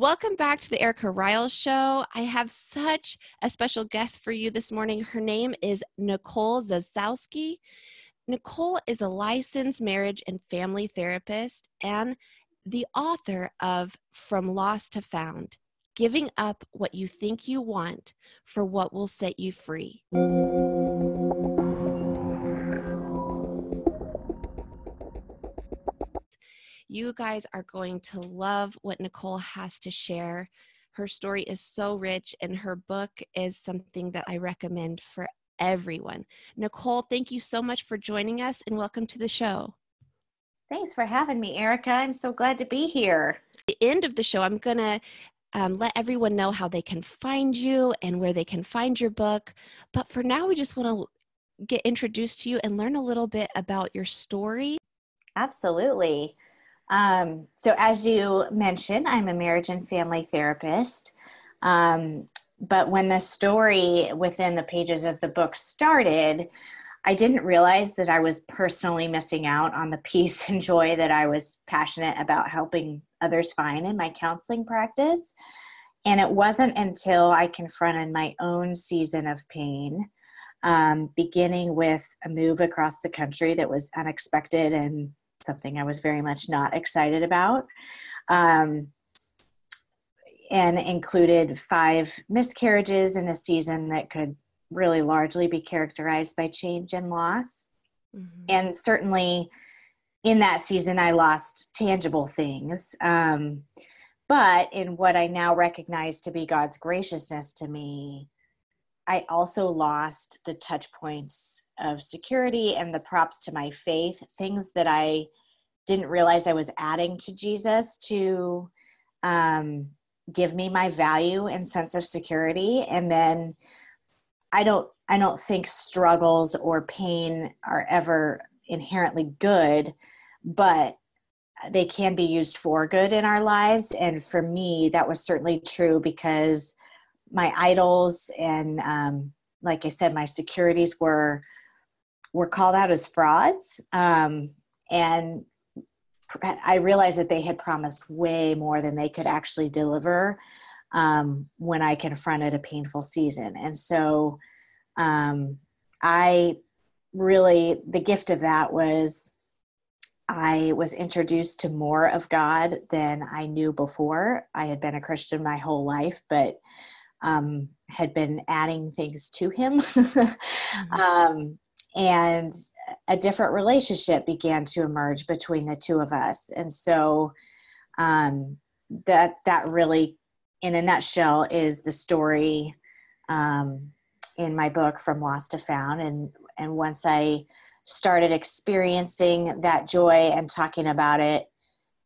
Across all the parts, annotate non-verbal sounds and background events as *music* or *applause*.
Welcome back to the Erica Ryal Show. I have such a special guest for you this morning. Her name is Nicole Zasowski. Nicole is a licensed marriage and family therapist and the author of From Lost to Found Giving Up What You Think You Want for What Will Set You Free. You guys are going to love what Nicole has to share. Her story is so rich, and her book is something that I recommend for everyone. Nicole, thank you so much for joining us and welcome to the show. Thanks for having me, Erica. I'm so glad to be here. At the end of the show, I'm going to um, let everyone know how they can find you and where they can find your book. But for now, we just want to get introduced to you and learn a little bit about your story. Absolutely. Um, so, as you mentioned, I'm a marriage and family therapist. Um, but when the story within the pages of the book started, I didn't realize that I was personally missing out on the peace *laughs* and joy that I was passionate about helping others find in my counseling practice. And it wasn't until I confronted my own season of pain, um, beginning with a move across the country that was unexpected and something I was very much not excited about. Um, and included five miscarriages in a season that could really largely be characterized by change and loss. Mm-hmm. And certainly in that season, I lost tangible things. Um, but in what I now recognize to be God's graciousness to me, I also lost the touch points of security and the props to my faith, things that I didn't realize I was adding to Jesus to um, give me my value and sense of security. And then I don't I don't think struggles or pain are ever inherently good, but they can be used for good in our lives. And for me, that was certainly true because my idols and um, like I said, my securities were were called out as frauds. Um, and I realized that they had promised way more than they could actually deliver um, when I confronted a painful season. And so um, I really, the gift of that was I was introduced to more of God than I knew before. I had been a Christian my whole life, but um, had been adding things to Him. *laughs* mm-hmm. um, and a different relationship began to emerge between the two of us. And so um, that that really, in a nutshell, is the story um, in my book from lost to found. And and once I started experiencing that joy and talking about it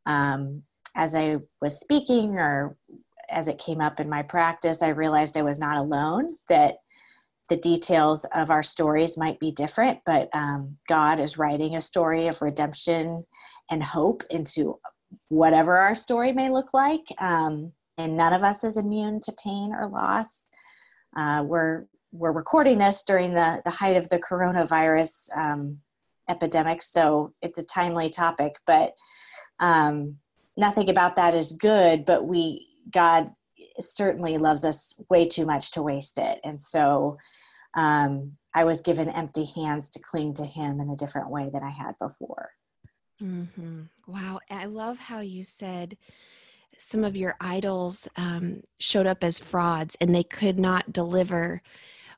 um, as I was speaking or as it came up in my practice, I realized I was not alone. That the details of our stories might be different, but um, God is writing a story of redemption and hope into whatever our story may look like. Um, and none of us is immune to pain or loss. Uh, we're we're recording this during the the height of the coronavirus um, epidemic, so it's a timely topic. But um, nothing about that is good. But we God certainly loves us way too much to waste it. And so um, I was given empty hands to cling to Him in a different way than I had before. Mm-hmm. Wow. I love how you said some of your idols um, showed up as frauds and they could not deliver.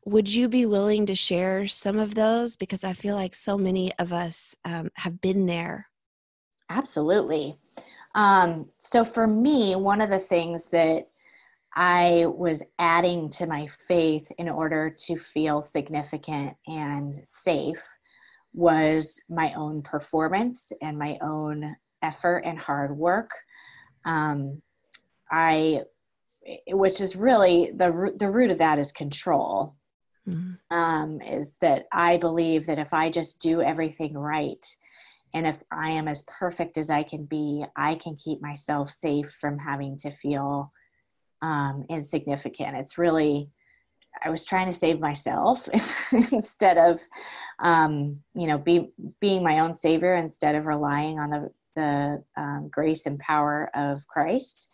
Would you be willing to share some of those? Because I feel like so many of us um, have been there. Absolutely. Um, so for me, one of the things that I was adding to my faith in order to feel significant and safe was my own performance and my own effort and hard work. Um, I, which is really the the root of that is control. Mm-hmm. Um, is that I believe that if I just do everything right, and if I am as perfect as I can be, I can keep myself safe from having to feel um, insignificant. It's really, I was trying to save myself *laughs* instead of, um, you know, be, being my own savior instead of relying on the, the um, grace and power of Christ.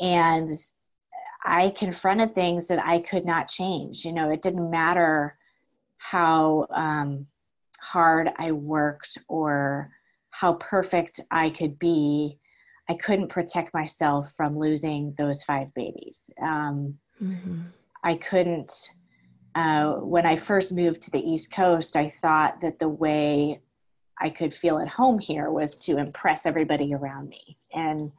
and I confronted things that I could not change. You know, it didn't matter how um, hard I worked or how perfect I could be. I couldn't protect myself from losing those five babies. Um, mm-hmm. I couldn't. Uh, when I first moved to the East Coast, I thought that the way I could feel at home here was to impress everybody around me. And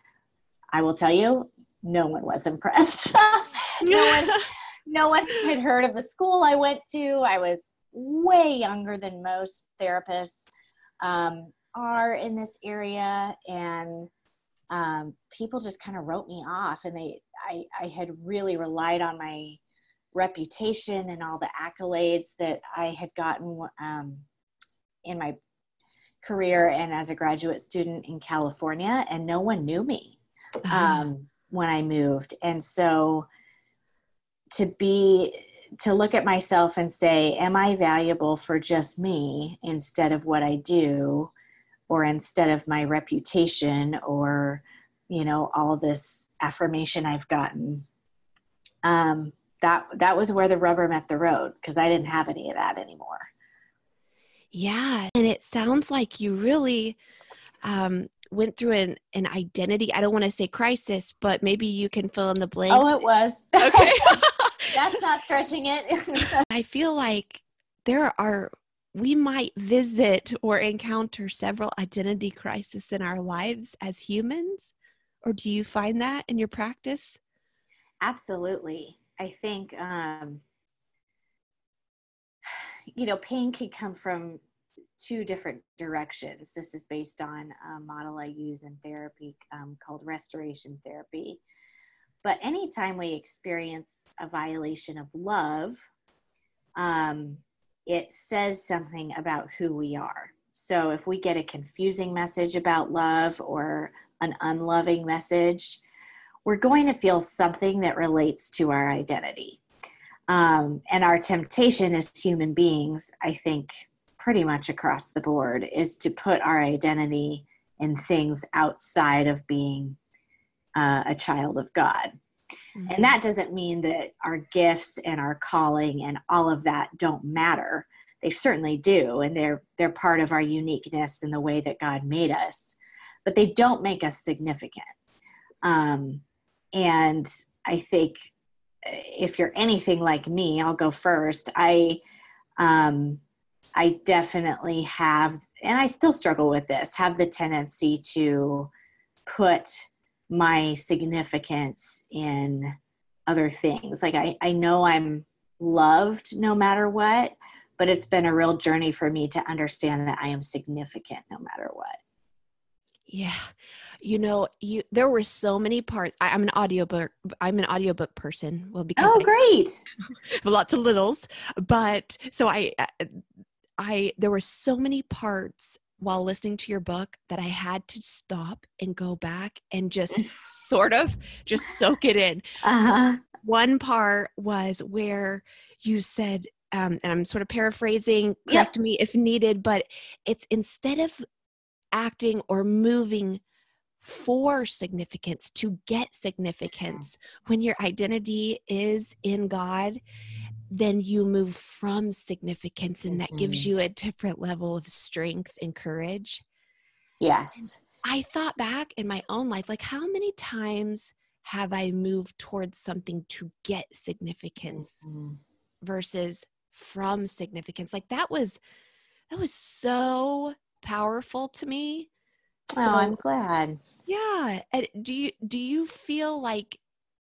I will tell you, no one was impressed. *laughs* no one *laughs* no one had heard of the school I went to. I was way younger than most therapists um, are in this area, and um, people just kind of wrote me off. And they, I, I had really relied on my reputation and all the accolades that I had gotten um, in my career and as a graduate student in California, and no one knew me *laughs* um, when I moved. And so to be to look at myself and say, Am I valuable for just me instead of what I do, or instead of my reputation, or you know, all this affirmation I've gotten? Um, that that was where the rubber met the road because I didn't have any of that anymore. Yeah, and it sounds like you really um, went through an, an identity. I don't want to say crisis, but maybe you can fill in the blank. Oh, it was. Okay. *laughs* *laughs* That's not stretching it. *laughs* I feel like there are we might visit or encounter several identity crises in our lives as humans. Or do you find that in your practice? Absolutely. I think um, you know pain can come from two different directions. This is based on a model i use in therapy um, called restoration therapy but anytime we experience a violation of love, um, it says something about who we are. So if we get a confusing message about love or an unloving message, we're going to feel something that relates to our identity. Um, and our temptation as human beings, I think, pretty much across the board, is to put our identity in things outside of being uh, a child of God. Mm-hmm. And that doesn't mean that our gifts and our calling and all of that don't matter. They certainly do, and they're they're part of our uniqueness and the way that God made us. But they don't make us significant. Um, and I think uh, if you're anything like me, I'll go first. I um, I definitely have, and I still struggle with this, have the tendency to put my significance in other things. Like I, I know I'm loved no matter what, but it's been a real journey for me to understand that I am significant no matter what. Yeah. You know, you there were so many parts. I, am an audiobook I'm an audiobook person. Well, because Oh, great. *laughs* lots of littles, but so I I there were so many parts while listening to your book that I had to stop and go back and just *laughs* sort of just soak it in. Uh-huh. One part was where you said, um, and I'm sort of paraphrasing, correct me if needed, but it's instead of acting or moving for significance to get significance when your identity is in God then you move from significance and that mm-hmm. gives you a different level of strength and courage. Yes. I thought back in my own life, like how many times have I moved towards something to get significance mm-hmm. versus from significance? Like that was that was so powerful to me. So, oh, I'm glad. Yeah. And do you do you feel like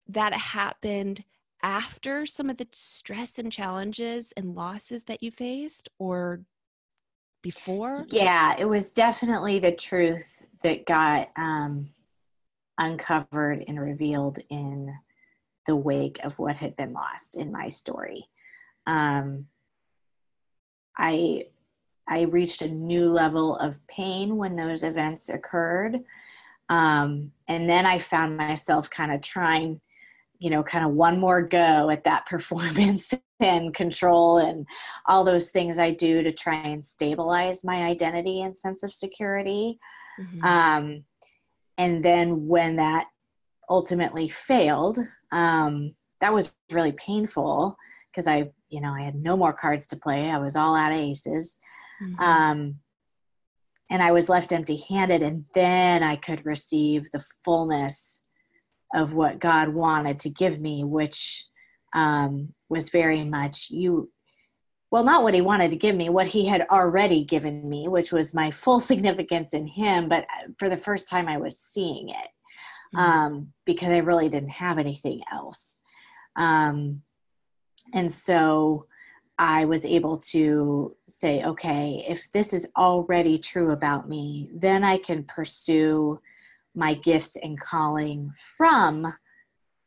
that happened after some of the stress and challenges and losses that you faced or before? Yeah, it was definitely the truth that got um, uncovered and revealed in the wake of what had been lost in my story. Um, I I reached a new level of pain when those events occurred, um, and then I found myself kind of trying you know, kind of one more go at that *laughs* performance and control and all those things I do to try and stabilize my identity and sense of security. Mm-hmm. Um, and then when that ultimately failed. Um, that was really painful because I, you know, I had no more cards to play. I was all out of aces. Mm-hmm. Um, and I was left empty handed. And then I could receive the fullness of what God wanted to give me, which um, was very much you. Well, not what he wanted to give me, what he had already given me, which was my full *laughs* significance in him. But for the first time, I was seeing it mm-hmm. um, because I really didn't have anything else. Um, and so I was able to say, okay, if this is already true about me, then I can pursue my gifts and calling from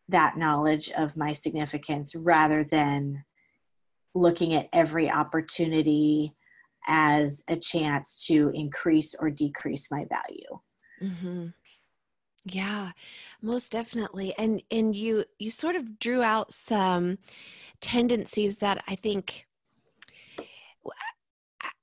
that knowledge of my significance rather than looking at every opportunity as a chance to increase or decrease my value. Mm-hmm. Yeah, most definitely. And and you you sort of drew out some tendencies that I think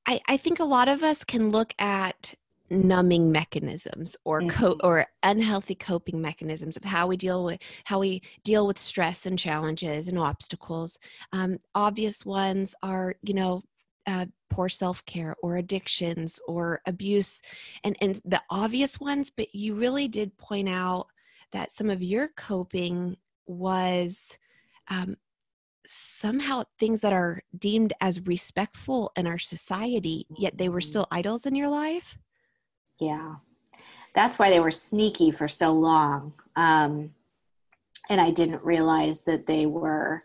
I, I think a lot of us can look at numbing mechanisms or co- mm-hmm. or unhealthy coping mechanisms of how we deal with how we deal with stress and challenges and obstacles um, obvious ones are you know uh, poor self-care or addictions or abuse and and the obvious ones but you really did point out that some of your coping was um, somehow things that are deemed as respectful in our society yet they were mm-hmm. still idols in your life yeah. That's why they were sneaky for so long. Um, and i didn't realize that they were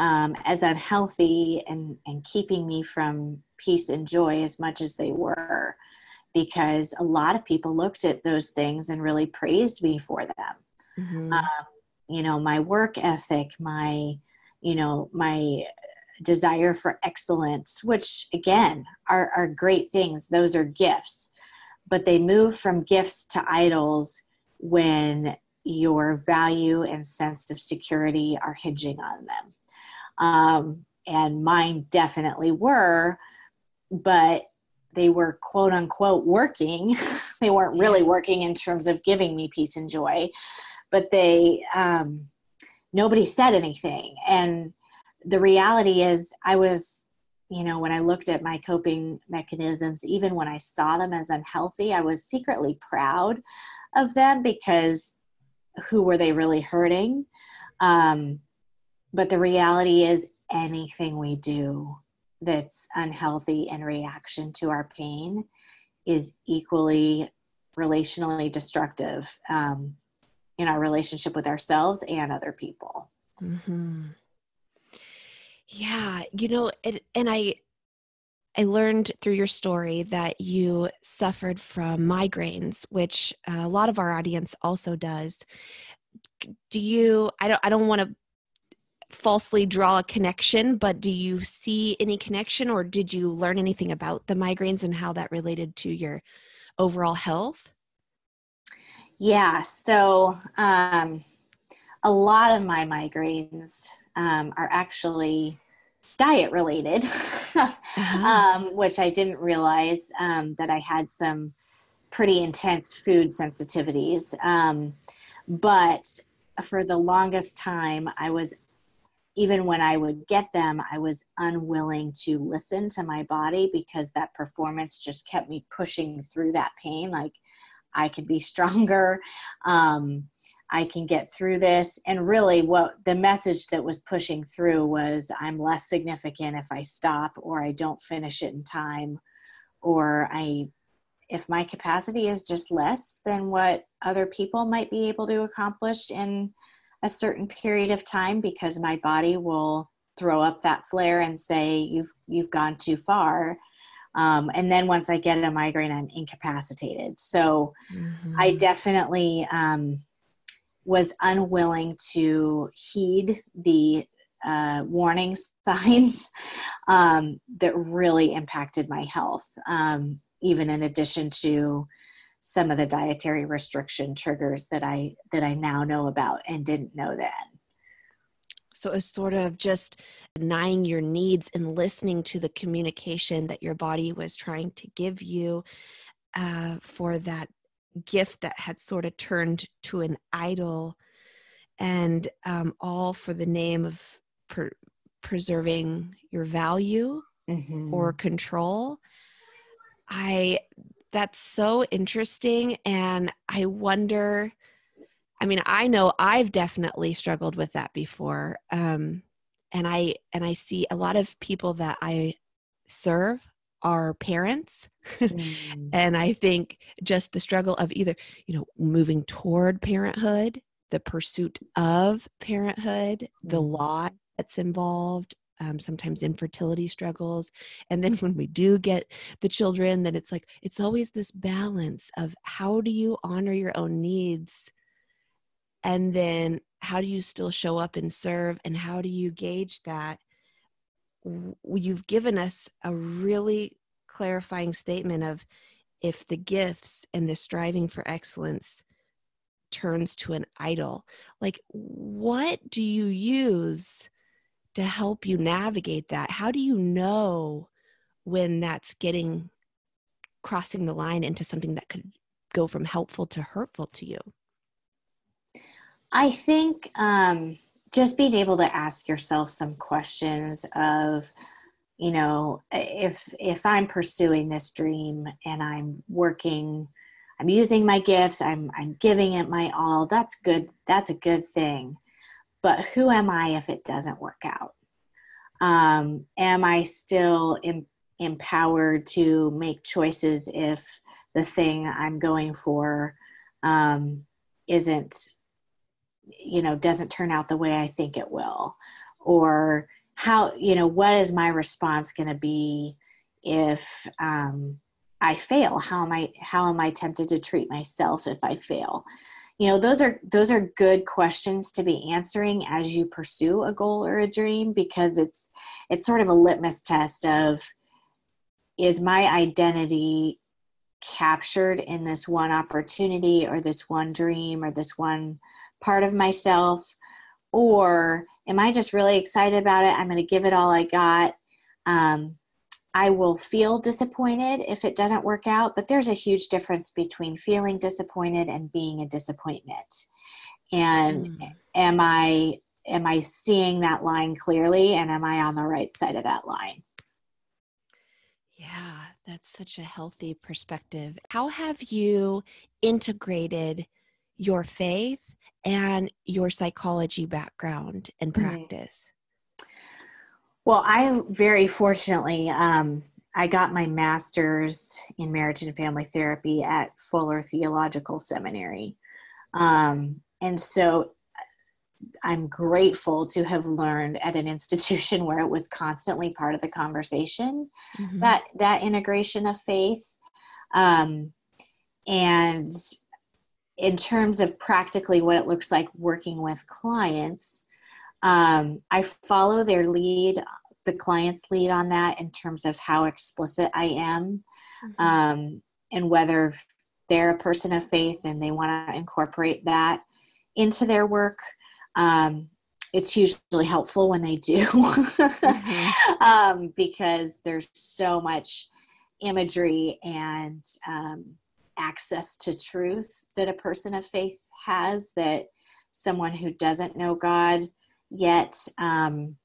um, as unhealthy and, and keeping me from peace and joy as much as they were because a lot of people looked at those things and really praised me for them. Mm-hmm. um, you know my work ethic my you know my desire for excellence which again are, are great things. Those are gifts but they move from gifts to idols when your value and sense of security are hinging on them um, and mine definitely were, but they were quote unquote working. *laughs* they weren't really working in terms of giving me peace and joy, but they, um, nobody said anything. And the reality is, I was, you know, when I looked at my coping mechanisms, even when I saw them as unhealthy, I was secretly proud of them because who were they really hurting? Um, but the reality is, anything we do that's unhealthy in reaction to our pain is equally relationally destructive um, in our relationship with ourselves and other people. Mm-hmm. Yeah, you know, it, and I I learned through your story that you suffered from migraines, which a lot of our audience also does. Do you? I don't. I don't want to falsely draw a connection, but do you see any connection or did you learn anything about the migraines and how that related to your overall health? Yeah, so um, a lot of my migraines um, are actually diet related, *laughs* uh-huh. um, which I didn't realize um, that I had some pretty intense food sensitivities. Um, but for the longest time, I was even when I would get them, I was unwilling to listen to my body because that performance just kept me pushing through that pain. Like, I can be *laughs* stronger. Um, I can get through this. And really, what the message that was pushing through was I'm less significant if I stop or I don't finish it in time, or I, if my capacity is just less than what other people might be able to accomplish in a certain period of time because my body will throw up that flare and say you've you've gone too far um, and then once i get a migraine i'm incapacitated so mm-hmm. i definitely um, was unwilling to heed the uh, warning *laughs* signs um, that really impacted my health um, even in addition to some of the dietary restriction triggers that I that I now know about and didn't know then. So it's sort of just denying your needs and listening to the communication that your body was trying to give you uh, for that gift that had sort of turned to an idol and um, all for the name of per- preserving your value mm-hmm. or control i that's so interesting and i wonder i mean i know i've definitely struggled with that before um, and i and i see a lot of people that i serve are parents *laughs* mm. and i think just the struggle of either you know moving toward parenthood the pursuit of parenthood mm. the law that's involved um, sometimes infertility struggles and then *laughs* when we do get the children then it's like it's always this balance of how do you honor your own needs and then how do you still show up and serve? And how do you gauge that? You've given us a really clarifying statement of if the gifts and the striving for excellence turns to an idol like what do you use to help you navigate that? How do you know when that's getting crossing the line into something that could go from helpful to hurtful to you i think um just being able to ask yourself some questions of you know if if i'm pursuing this dream and i'm working i'm using my gifts i'm i'm giving it my all that's good that's a good thing. But who am i if it doesn't work out? Um, am i still em- empowered to make choices if the thing i'm going for um, isn't you know doesn't turn out the way i think it will? Or how you know what is my response going to be if um, i fail? How am i how am i tempted to treat myself if i fail? You know those are those are good questions to be answering as you pursue a goal or a dream because it's it's sort of a litmus test of is my identity captured in this one opportunity or this one dream or this one part of myself? Or am i just really excited about it? I'm going to give it all i got. Um, i will feel disappointed if it doesn't work out but there's a huge difference between feeling disappointed and being a disappointment. And mm. am i am i seeing that line clearly? And am i on the right side of that line? Yeah that's such a healthy perspective. How have you integrated your faith and your psychology background and mm-hmm. practice? Well, I very fortunately, um, I got my master's in marriage and family therapy at Fuller Theological Seminary. Um, and so I'm grateful to have learned at an *laughs* institution where it was constantly part of the conversation mm-hmm. that that integration of faith um, and in terms of practically what it looks like working with clients, um, I follow their lead, the client's lead on that in terms of how explicit I am mm-hmm. um, and whether they're a person of faith and they want to incorporate that into their work. Um, it's usually helpful when they do mm-hmm. *laughs* um, because there's so much imagery and um, access to truth that a person of faith has that someone who doesn't know God yet um,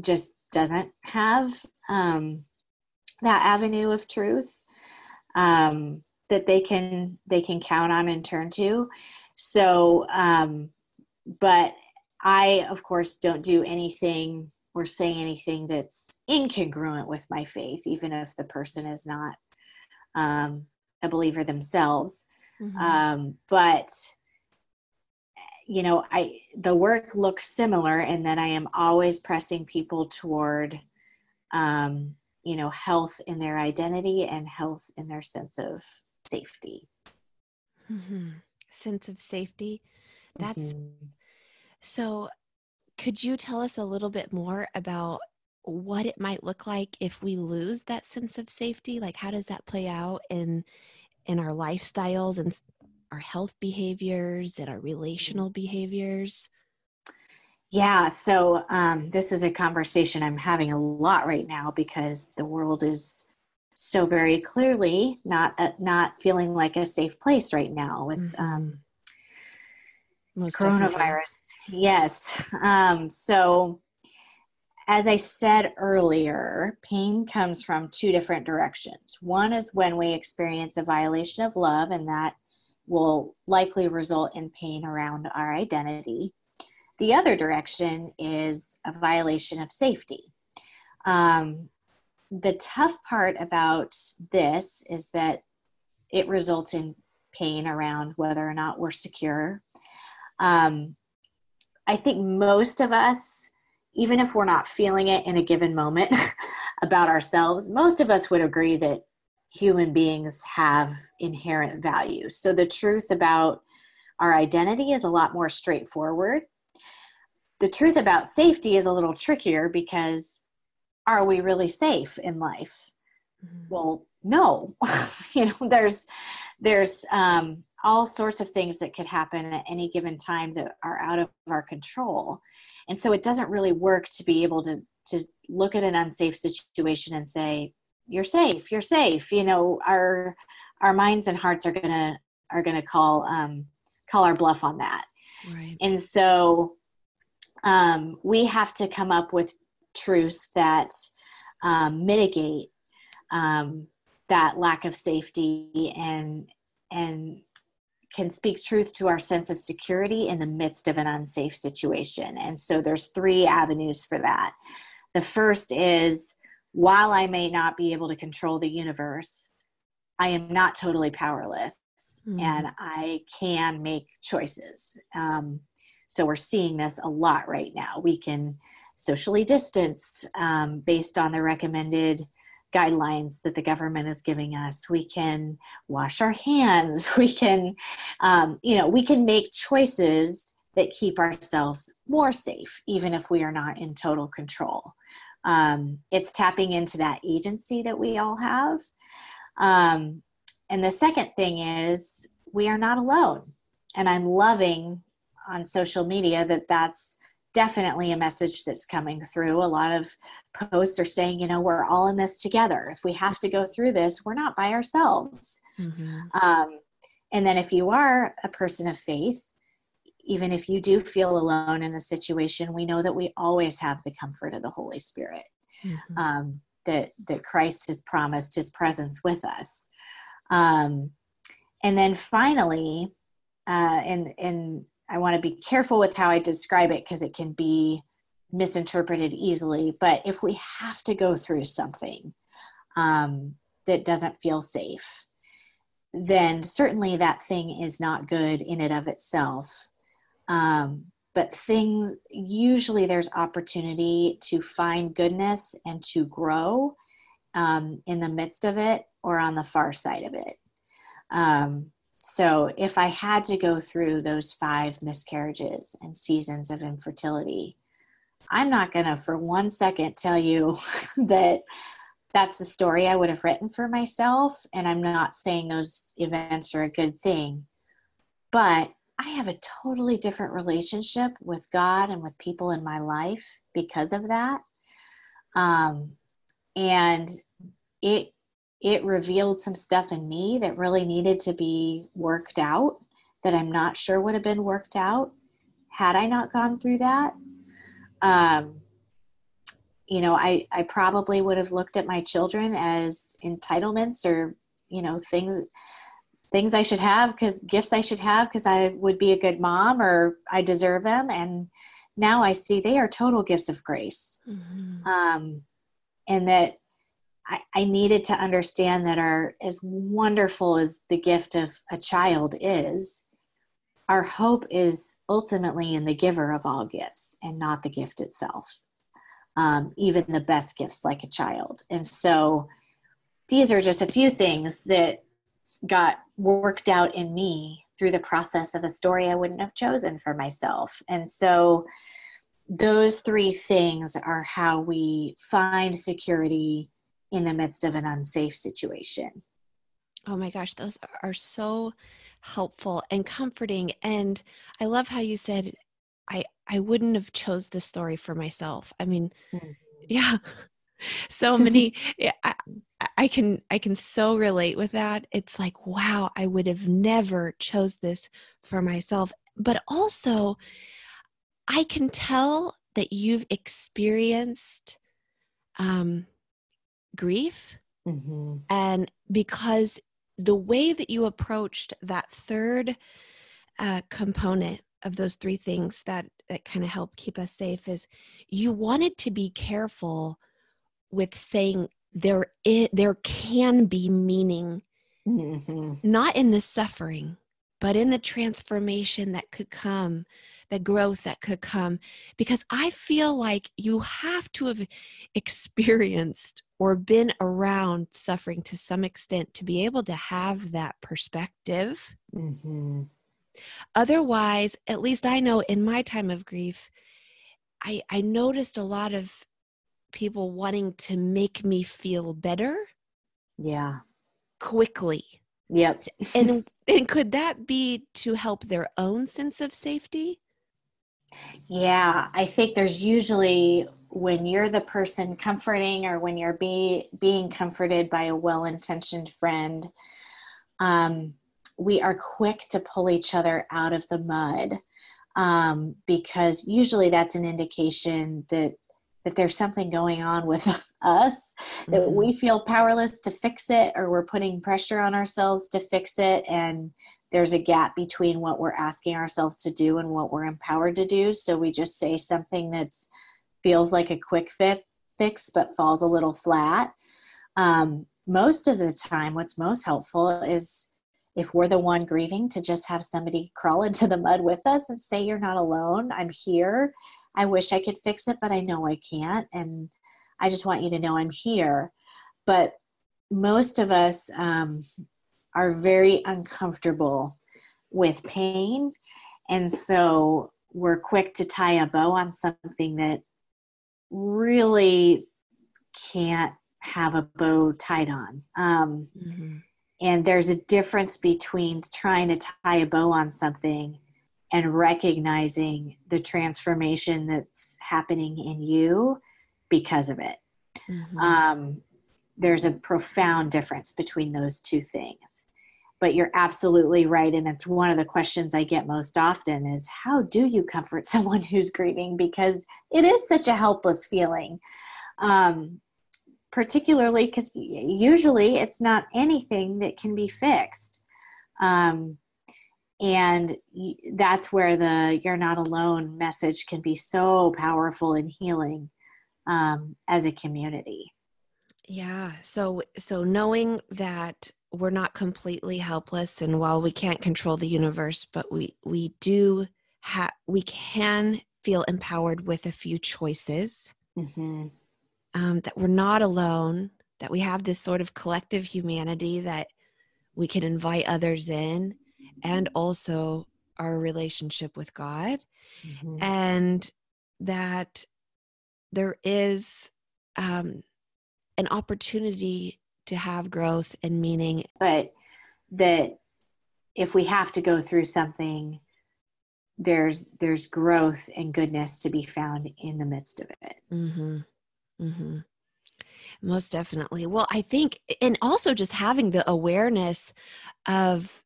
just doesn't have um, that avenue of truth um, that they can they can count on and turn to. So, um, but I of course don't do anything or say anything that's incongruent with my faith, even if the person is not um, a believer themselves mm-hmm. um, but you know i the work looks similar in that i am always pressing people toward um, you know health in their identity and health in their sense of safety mm-hmm. sense of safety that's mm-hmm. so could you tell us a little bit more about what it might look like if we lose that sense of safety like how does that play out in in our lifestyles and our health behaviors and our relational behaviors yeah so um, this is a conversation i'm having a lot right now because the world is so very clearly not uh, not feeling like a safe place right now with mm-hmm. um, coronavirus. Definitely. Yes. *laughs* Um, so, as I said earlier, pain comes from two different directions. One is when we experience a violation of love, and that will likely result in pain around our identity. The other direction is a violation of safety. Um, the tough part about this is that it results in pain around whether or not we're secure. Um, I think most of us, even if we're not feeling it in a given moment *laughs* about ourselves, most of us would agree that human beings have inherent value. So the truth about our identity is a lot more straightforward. The truth about safety is a little trickier because are we really safe in life? Mm-hmm. Well, no. *laughs* you know, there's there's um, all sorts of things that could happen at any given time that are out of our control, and so it doesn't really work to be able to to look at an unsafe situation and say you're safe, you're safe. You know, our our minds and hearts are gonna are gonna call um, call our bluff on that, right. and so um, we have to come up with truths that um, mitigate um, that lack of safety and and can speak truth to our sense of security in the midst of an unsafe situation. And so there's three avenues for that. The first is while i may not be able to control the universe i am not totally powerless mm. and i can make choices. Um, so we're seeing this a lot right now. We can socially distance um, based on the recommended guidelines that the government is giving us. We can wash our hands. *laughs* We can um, you know we can make choices that keep ourselves more safe even if we are not in total control. Um, it's tapping into that agency that we all have. Um, and the second thing is we are not alone. And i'm loving on social media that that's definitely a message that's coming through. A lot of posts are saying, you know, we're all in this together. If we have to go through this, we're not by ourselves. Mm-hmm. Um, and then if you are a person of faith, even if you do feel alone in a situation, we know that we always have the comfort of the Holy Spirit. Mm-hmm. Um, that that Christ has promised His presence with us. Um, and then finally, uh, and and I want to be careful with how I describe it because it can be misinterpreted easily. But if we have to go through something um, that doesn't feel safe, then certainly that thing is not good in and of itself. Um, but things, usually there's opportunity to find goodness and to grow um, in the midst of it or on the far side of it. Um, so if I had to go through those five miscarriages and seasons of infertility, I'm not going to for one second tell you *laughs* that that's the story I would have written for myself. And I'm not saying those events are a good thing. But I have a totally different relationship with God and with people in my life because of that. Um, and it it revealed some stuff in me that really needed to be worked out that I'm not sure would have been worked out had I not gone through that. Um, you know, I, I probably would have looked at my children as entitlements or, you know, things things I should have because gifts I should have because I would be a good mom or I deserve them. And now I see they are total gifts of grace. Mm-hmm. Um, and that I, I needed to understand that our as wonderful as the gift of a child is, our hope is ultimately in the giver of all gifts and not the gift itself. Um, even the best gifts like a child. And so these are just a few things that got worked out in me through the process of a story I wouldn't have chosen for myself. And so those three things are how we find security in the midst of an unsafe situation. Oh my gosh, those are so helpful and comforting. And I love how you said, I, I wouldn't have chose this story for myself. I mean, mm-hmm. yeah, *laughs* so many, I, I can I can so relate with that. It's like, wow, I would have never chose this for myself. But also I can tell that you've experienced um, grief. Mm-hmm. And because the way that you approached that third uh, component of those three things that, that kind of help keep us safe is you wanted to be careful with saying there is, there can be meaning mm-hmm. not in the suffering but in the transformation that could come the growth that could come because i feel like you have to have experienced or been around suffering to some extent to be able to have that perspective mm-hmm. otherwise at least i know in my time of grief i i noticed a lot of people wanting to make me feel better yeah quickly Yep. and *laughs* and could that be to help their own sense of safety? Yeah, I think there's usually when you're the person comforting or when you're be, being comforted by a well-intentioned friend, um, we are quick to pull each other out of the mud um, because usually that's an indication that that there's something going on with *laughs* us that mm-hmm. we feel powerless to fix it or we're putting pressure on ourselves to fix it and there's a gap between what we're asking ourselves to do and what we're empowered to do so we just say something that's feels like a quick fix fix but falls a little flat um, most of the time what's most helpful is if we're the one grieving to just have somebody crawl *laughs* into the mud with us and say you're not alone i'm here I wish I could fix it, but I know I can't. And I just want you to know I'm here. But most of us um, are very uncomfortable with pain. And so we're quick to tie a bow on something that really can't have a bow tied on. Um, mm-hmm. And there's a difference between trying to tie a bow on something and recognizing the transformation that's happening in you because of it. Mm-hmm. Um, there's a profound difference between those two things. But you're absolutely right. And it's one of the questions I get most often is how do you comfort *laughs* someone who's grieving? Because it is such a helpless feeling. Um, particularly because usually it's not anything that can be fixed. Um, and that's where the you're not alone message can be so powerful and healing um, as a community yeah so so knowing that we're not completely helpless and while we can't control the universe but we we do have we can feel empowered with a few choices mm-hmm. um, that we're not alone that we have this sort of collective humanity that we can invite others in and also our relationship with God, mm-hmm. and that there is um, an opportunity to have growth and meaning. But that if we have to go through something, there's there's growth and goodness to be found in the midst of it. Mm-hmm. Mm-hmm. Most definitely. Well, I think, and also just having the awareness of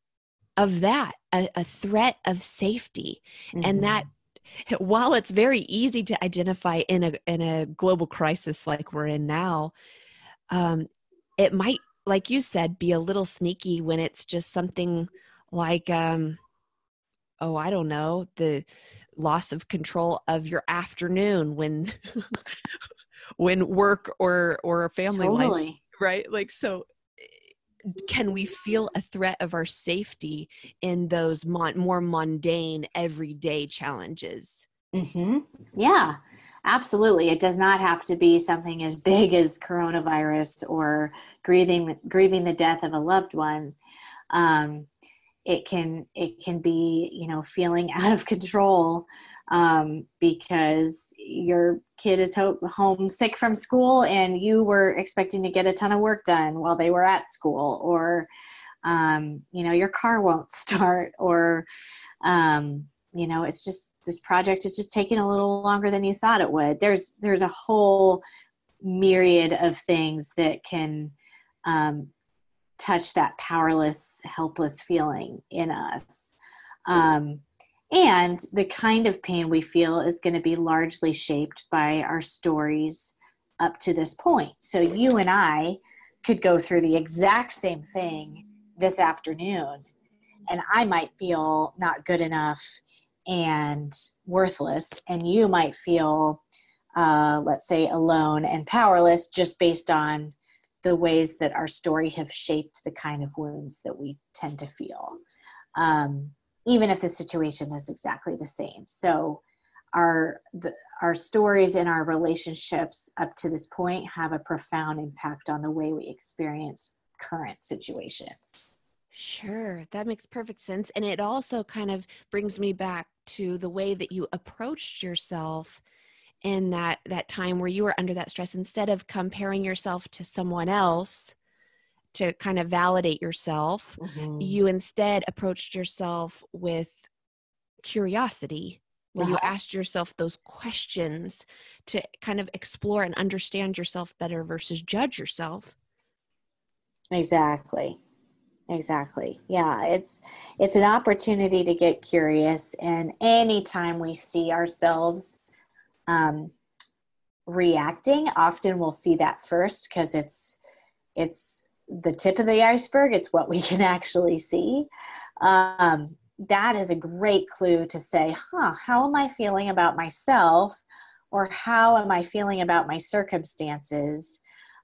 of that a, a threat of safety mm-hmm. and that mm-hmm. *laughs* while it's very easy to identify in a in a global crisis like we're in now um, it might like you said be a little sneaky when it's just something like um, oh i don't know the loss of control of your afternoon when *laughs* when work or or a family totally. life right like so can we feel a threat of our safety in those mon- more mundane everyday challenges? Mm-hmm. yeah absolutely. It does not have to be something as big as coronavirus or grieving grieving the death of a loved one. Um, it can it can be you know feeling *laughs* out of control um, because your kid is ho- home sick from school and you were expecting to get a ton of work done while they were at school or um, you know your car won't *laughs* start or um, you know it's just this project is just taking a little longer than you thought it would there's there's a whole myriad of things that can um, touch that powerless, helpless feeling in us. Um, and the kind of pain we feel is going to be largely shaped by our stories up to this point. So you and I could go through the exact same thing this afternoon, and I might feel not good enough and worthless, and you might feel, uh, let's say, alone and powerless just based on the ways that our story have shaped the kind of wounds that we tend to feel. Um, even if the situation is exactly the same. So our the, our stories and our relationships up to this point have a profound impact on the way we experience current situations. Sure, that makes perfect sense. And it also kind of brings me back to the way that you approached yourself in that that time where you were under that stress instead of comparing yourself to someone else to kind of validate yourself, mm-hmm. you instead approached yourself with curiosity where uh-huh. you asked yourself those questions to kind of explore and understand yourself better versus judge yourself. Exactly. Exactly. Yeah, it's it's an opportunity to get curious and anytime we see ourselves um reacting, often we'll see that first because it's it's the tip of the iceberg it's what we *laughs* can actually see. Um, that is a great clue to say huh how am i feeling about myself? Or how am i feeling about my circumstances?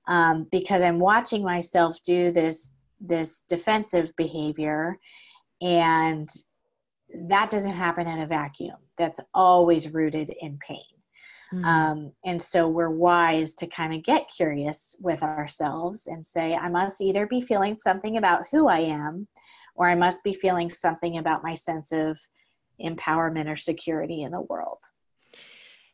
Um, because i'm watching myself do this this defensive behavior and that doesn't happen in a vacuum. That's always rooted in pain Mm. Um, and so we're wise to kind of get curious with ourselves and say, I must either be feeling something about who I am, or I must be feeling something about my sense of empowerment or security in the world.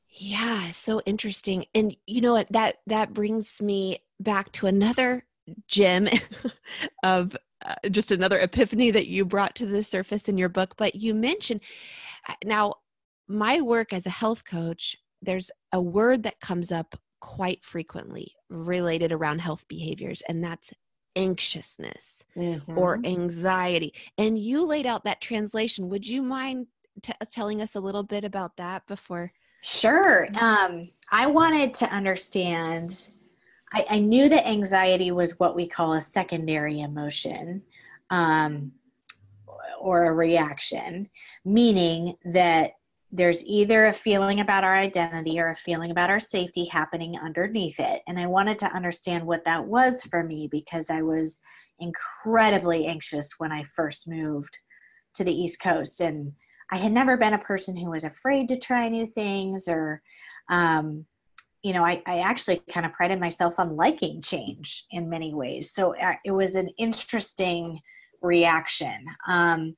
Yeah, so interesting. And you know what that that brings me back to another gem *laughs* of uh, just another epiphany that you brought to the surface in your book, but you mentioned uh, now my work as a health coach there's a word that comes up quite frequently related around health behaviors, and that's anxiousness mm-hmm. or anxiety. And you laid out that translation. Would you mind t- telling us a little bit about that before? Sure. Mm-hmm. Um, I wanted to understand. I, I, knew that anxiety was what we call a secondary emotion um, or a reaction, meaning that there's either a feeling about our identity or a feeling about our safety happening underneath it. And I wanted to understand what that was for me because I was incredibly anxious when I first moved to the East Coast. And I had never been a person who was afraid to try new things or, um, you know, I, I actually kind of prided myself on liking change in many ways. So uh, it was an interesting reaction. Um,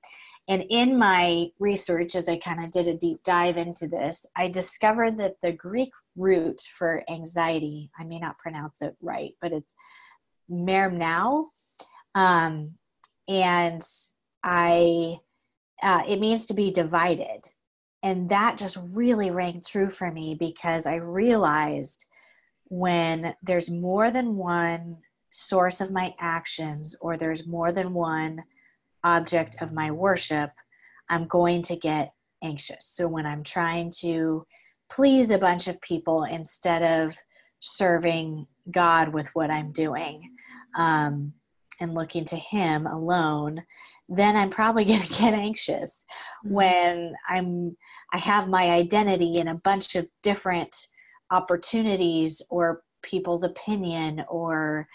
and in my research, as I kind of did a deep dive into this, I discovered that the Greek root for anxiety, I may not pronounce it right, but it's mermnao. Um, and I, uh, it means to be divided. And that just really rang true for me because I realized when there's more than one source of my actions or there's more than one object of my worship, I'm going to get anxious. So when I'm trying to please a bunch of people instead of serving God with what I'm doing um, and looking to Him alone, then I'm probably *laughs* going to get anxious mm-hmm. when I'm I have my identity in a bunch of different opportunities or people's opinion or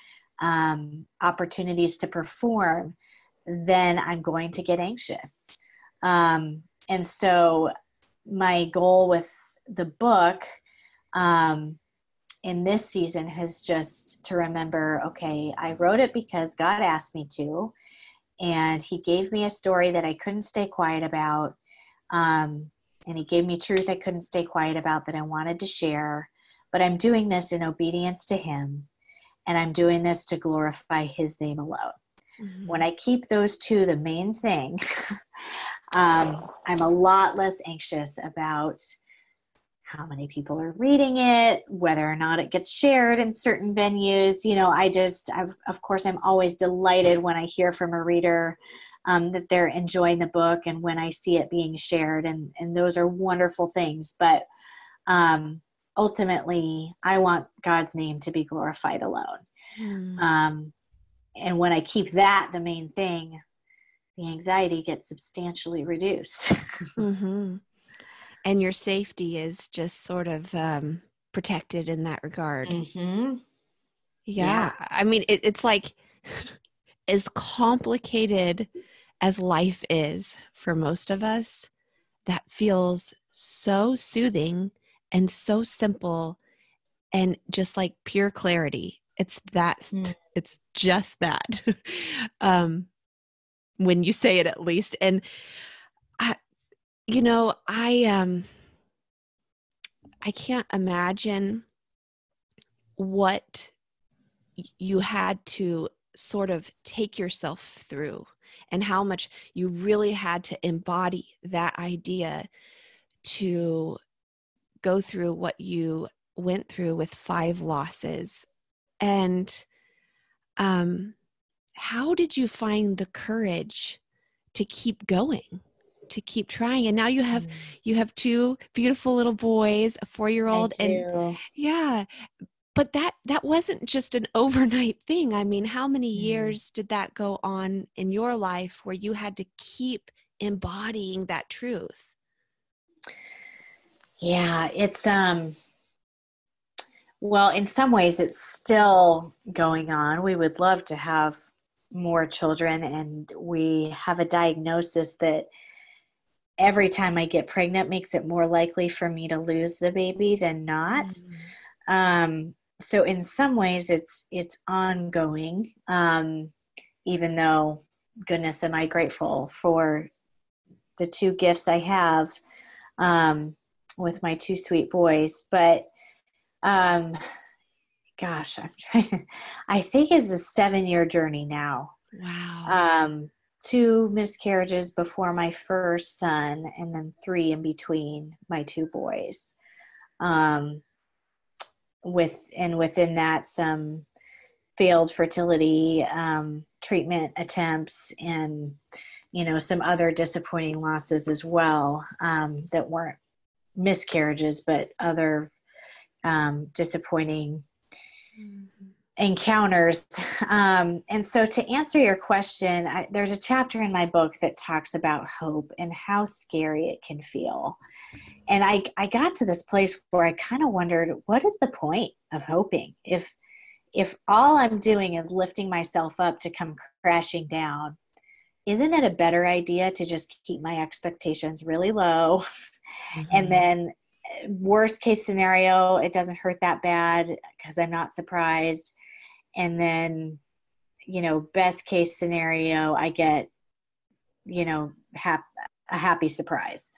um, opportunities to perform then I'm going to get anxious. Um, and so, my goal with the book um, in this season has just to remember okay, I wrote it because God asked me to, and He gave me a story that I couldn't stay quiet about. Um, and He gave me truth I couldn't stay quiet about that I wanted to share. But I'm doing this in obedience to Him, and I'm doing this to glorify His name alone. Mm-hmm. When I keep those two the main thing, *laughs* um, I'm a lot less anxious about how many people are reading it, whether or not it gets shared in certain venues. You know, I just, I've, of course, I'm always delighted when I hear from a reader um, that they're enjoying the book and when I see it being shared, and and those are wonderful things. But um, ultimately, I want God's name to be glorified alone. Mm. Um, and when I keep that the main thing, the anxiety gets substantially reduced. *laughs* mm-hmm and your safety is just sort of um, protected in that regard. Mm-hmm. Yeah. yeah. I mean, it, it's like *laughs* as complicated as life is for most of us, that feels so soothing and so simple and just like pure clarity. It's that, mm. it's just that. *laughs* um, when you say it at least. And I, you know, I um I can't imagine what you had to sort of take yourself through and how much you really had to embody that idea to go through what you went through with five losses and um how did you find the courage to keep going to keep trying and now you have mm. you have two beautiful little boys a four year old and yeah but that that wasn't just an *laughs* overnight thing i mean how many mm. years did that go on in your life where you had to keep embodying that truth yeah it's um well in some ways it's still going on we would love to have more children and we have a diagnosis that every time I get pregnant makes it more likely for me to lose the baby than not. Mm-hmm. Um, so in some ways, it's it's ongoing. Um, even though, goodness, am I grateful for the two gifts I have um, with my two sweet boys. But um, gosh, I'm trying. to, I think it's a seven year journey now. Wow. Um, two miscarriages before my first son and then three in between my two boys um, with and within that some failed fertility um, treatment attempts and you know some other disappointing losses as well um, that weren't miscarriages but other um, disappointing mm-hmm encounters. *laughs* Um, and so, to answer your question, I, there's a chapter in my book that talks about hope and how scary it can feel. And I, I got to this place where I kind of wondered, what is the point of hoping if if all I'm doing is lifting myself up to come crashing down? Isn't it a better idea to just keep my expectations really low, *laughs* mm-hmm. and then worst case scenario, it doesn't hurt that bad because I'm not surprised. And then you know best case scenario i get you know hap- a happy surprise.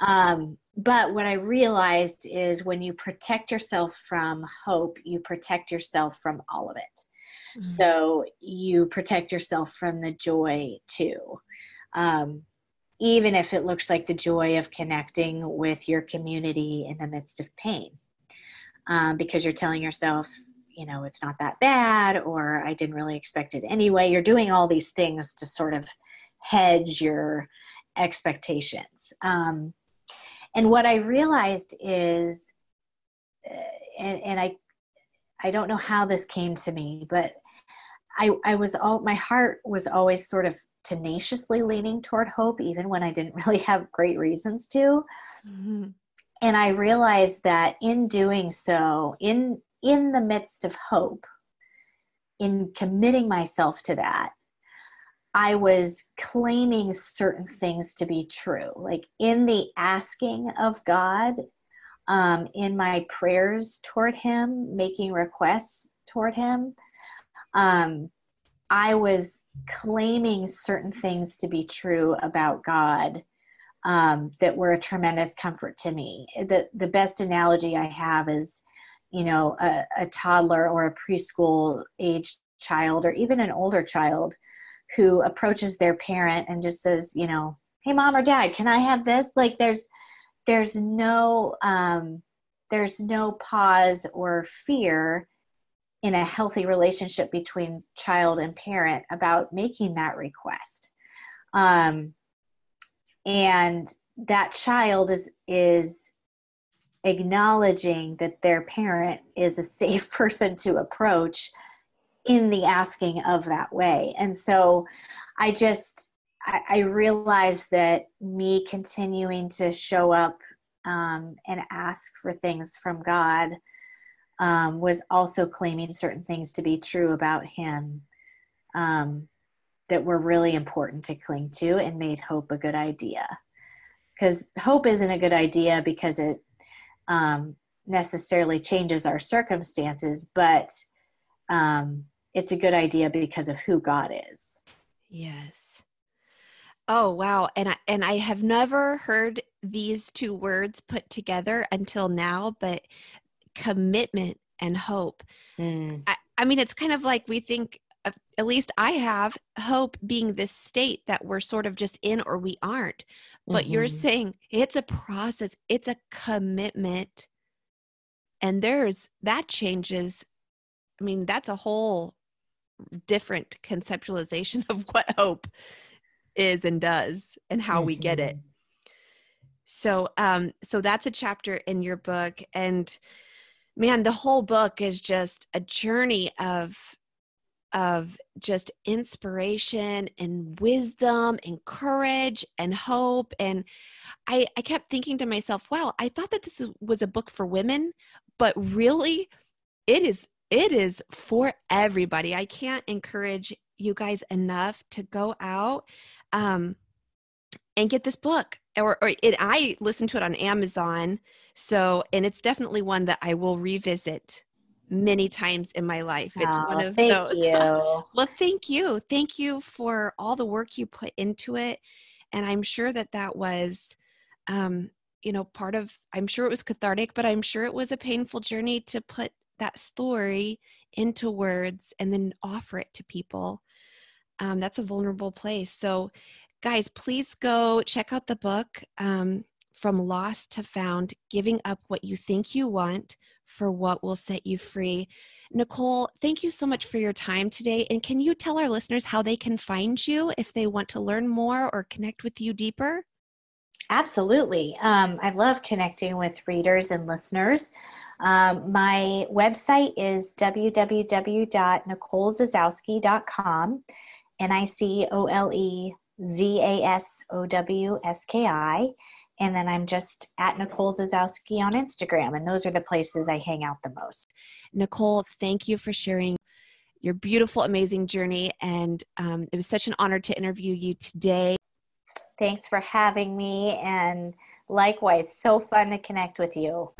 Um, but what i realized is when you protect yourself from hope you protect yourself from all of it. Mm-hmm. so you protect yourself from the joy too. Um, even if it looks like the joy of connecting with your community in the midst of pain. Um, because you're telling yourself you know it's not that bad or i didn't really expect it anyway. You're doing all these things to sort of hedge your expectations. Um, and what i realized is uh, and, and i i don't know how this came to me but i i was all my heart was always sort of tenaciously leaning toward hope even when i didn't *laughs* really have great reasons to mm-hmm. and i realized that in doing so in in the midst of hope, in committing myself to that, I was claiming certain things to be true. Like in the asking of God, um, in my prayers toward Him, making requests toward Him, um, I was claiming certain things to be true about God um, that were a tremendous comfort to me. The, the best analogy I have is you know a, a toddler or a preschool age child or even an older child who approaches their parent and just says you know hey mom or dad can i have this like there's there's no um, there's no pause or fear in a healthy relationship between child and parent about making that request. Um, and that child is is acknowledging that their parent is a safe *laughs* person to approach in the asking of that way. And so i just i, I realized that me continuing to show up um, and ask for things from god um, was also claiming certain things to be true about him um, that were really important to cling to and made hope a good idea. Because hope isn't a good idea because it um, necessarily changes our circumstances, but um, it's a good idea because of who God is. Yes. Oh wow, and I and I have never heard these two words put together until now, but commitment and hope. Mm. I, I mean, it's kind of like we think, at least I have hope being this state that we're sort of just in or we aren't. But mm-hmm. you're saying it's a process, it's a commitment. And there's that changes. I mean, that's a whole different conceptualization *laughs* of what hope is and does and how mm-hmm. we get it. Mm-hmm. So um so that's a chapter in your book and man, the whole book is just a journey of of just inspiration and wisdom and courage and hope. And I, I kept thinking to myself wow i thought that this was a book for women but really it is it is for everybody. I can't encourage you guys enough to go out um, and get this book or, or it, i listened to it on amazon so and it's definitely one that i will revisit many times in my life. It's oh, one of thank those *laughs* you. well thank you. Thank you for all the work you put into it and i'm sure that that was um you know part of i'm sure it was cathartic but i'm sure it was a painful journey to put that story into words and then offer it to people. Um, that's a vulnerable place. So guys, please go check out the book um, From Lost to Found Giving Up What You Think You Want for What Will Set You Free. Nicole, thank you so much for your time today. And can you tell our listeners how they can find you if they want to learn more or connect with you deeper? Absolutely. Um, I love connecting with readers and listeners. Um, my website is www.nicolezasowski.com, N I C O L E Z A S O W S K I. And then I'm just at Nicole Zasowski on Instagram. And those are the places I hang out the most. Nicole, thank you for sharing your beautiful, amazing journey. And um, it was such an honor to interview you today. Thanks for having me. And likewise, so fun to connect with you.